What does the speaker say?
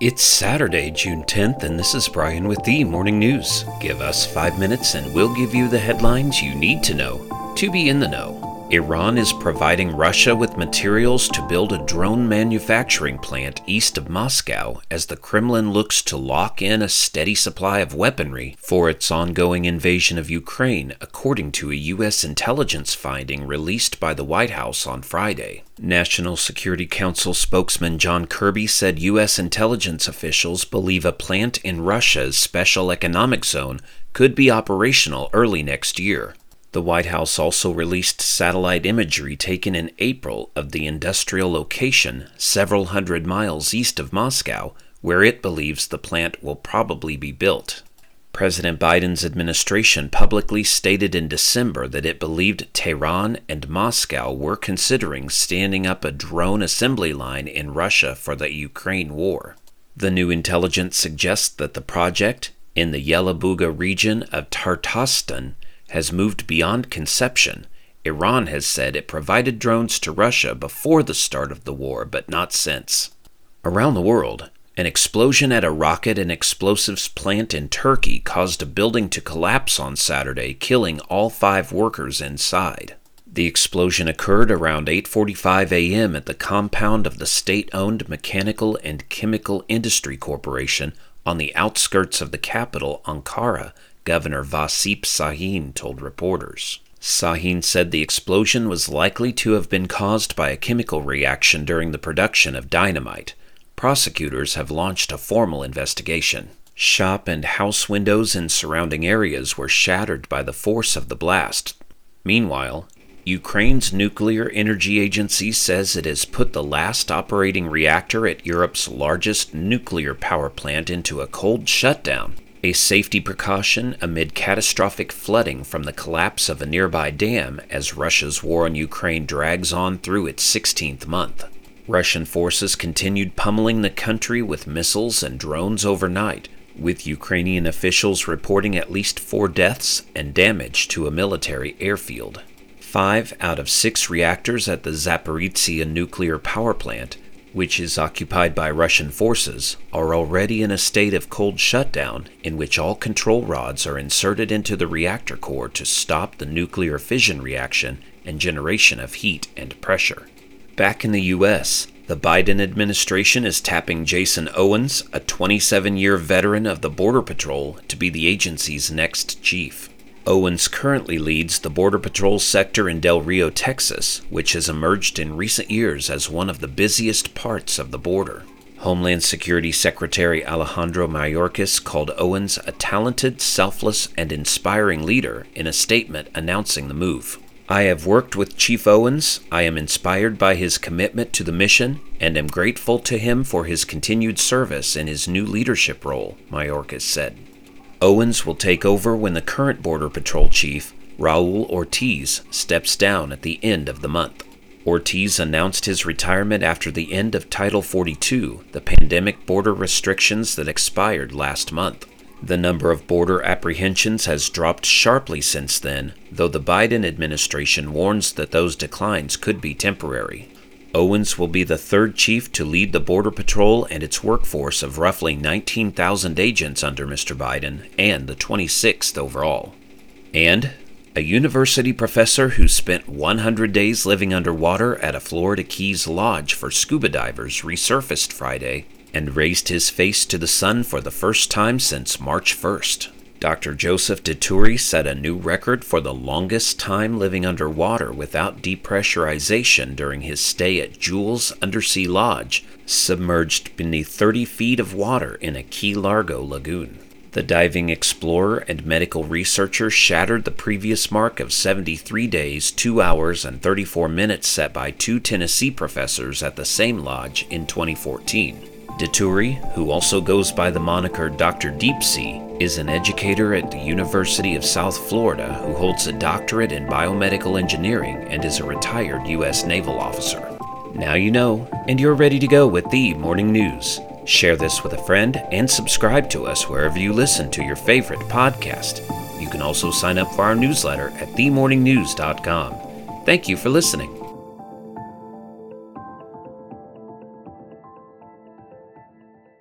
It's Saturday, June 10th, and this is Brian with the Morning News. Give us five minutes and we'll give you the headlines you need to know to be in the know. Iran is providing Russia with materials to build a drone manufacturing plant east of Moscow as the Kremlin looks to lock in a steady supply of weaponry for its ongoing invasion of Ukraine, according to a U.S. intelligence finding released by the White House on Friday. National Security Council spokesman John Kirby said U.S. intelligence officials believe a plant in Russia's special economic zone could be operational early next year. The White House also released satellite imagery taken in April of the industrial location several hundred miles east of Moscow, where it believes the plant will probably be built. President Biden's administration publicly stated in December that it believed Tehran and Moscow were considering standing up a drone assembly line in Russia for the Ukraine war. The new intelligence suggests that the project, in the Yelabuga region of Tatarstan, has moved beyond conception. Iran has said it provided drones to Russia before the start of the war, but not since. Around the world, an explosion at a rocket and explosives plant in Turkey caused a building to collapse on Saturday, killing all 5 workers inside. The explosion occurred around 8:45 a.m. at the compound of the state-owned Mechanical and Chemical Industry Corporation on the outskirts of the capital, Ankara, Governor Vasip Sahin told reporters. Sahin said the explosion was likely to have been caused by a chemical reaction during the production of dynamite. Prosecutors have launched a formal investigation. Shop and house windows in surrounding areas were shattered by the force of the blast. Meanwhile, Ukraine's nuclear energy agency says it has put the last operating reactor at Europe's largest nuclear power plant into a cold shutdown a safety precaution amid catastrophic flooding from the collapse of a nearby dam as Russia's war on Ukraine drags on through its 16th month. Russian forces continued pummeling the country with missiles and drones overnight, with Ukrainian officials reporting at least four deaths and damage to a military airfield. Five out of six reactors at the Zaporizhia nuclear power plant which is occupied by Russian forces, are already in a state of cold shutdown in which all control rods are inserted into the reactor core to stop the nuclear fission reaction and generation of heat and pressure. Back in the U.S., the Biden administration is tapping Jason Owens, a 27 year veteran of the Border Patrol, to be the agency's next chief. Owens currently leads the Border Patrol sector in Del Rio, Texas, which has emerged in recent years as one of the busiest parts of the border. Homeland Security Secretary Alejandro Mayorkas called Owens a talented, selfless, and inspiring leader in a statement announcing the move. I have worked with Chief Owens. I am inspired by his commitment to the mission and am grateful to him for his continued service in his new leadership role, Mayorkas said. Owens will take over when the current Border Patrol chief, Raul Ortiz, steps down at the end of the month. Ortiz announced his retirement after the end of Title 42, the pandemic border restrictions that expired last month. The number of border apprehensions has dropped sharply since then, though the Biden administration warns that those declines could be temporary. Owens will be the third chief to lead the Border Patrol and its workforce of roughly 19,000 agents under Mr. Biden, and the 26th overall. And a university professor who spent 100 days living underwater at a Florida Keys lodge for scuba divers resurfaced Friday and raised his face to the sun for the first time since March 1st. Dr. Joseph Dituri set a new record for the longest time living underwater without depressurization during his stay at Jules Undersea Lodge, submerged beneath 30 feet of water in a Key Largo lagoon. The diving explorer and medical researcher shattered the previous mark of 73 days, 2 hours, and 34 minutes set by two Tennessee professors at the same lodge in 2014. Dituri, who also goes by the moniker Dr. Deepsea, is an educator at the University of South Florida who holds a doctorate in biomedical engineering and is a retired U.S. naval officer. Now you know, and you're ready to go with the morning news. Share this with a friend and subscribe to us wherever you listen to your favorite podcast. You can also sign up for our newsletter at themorningnews.com. Thank you for listening.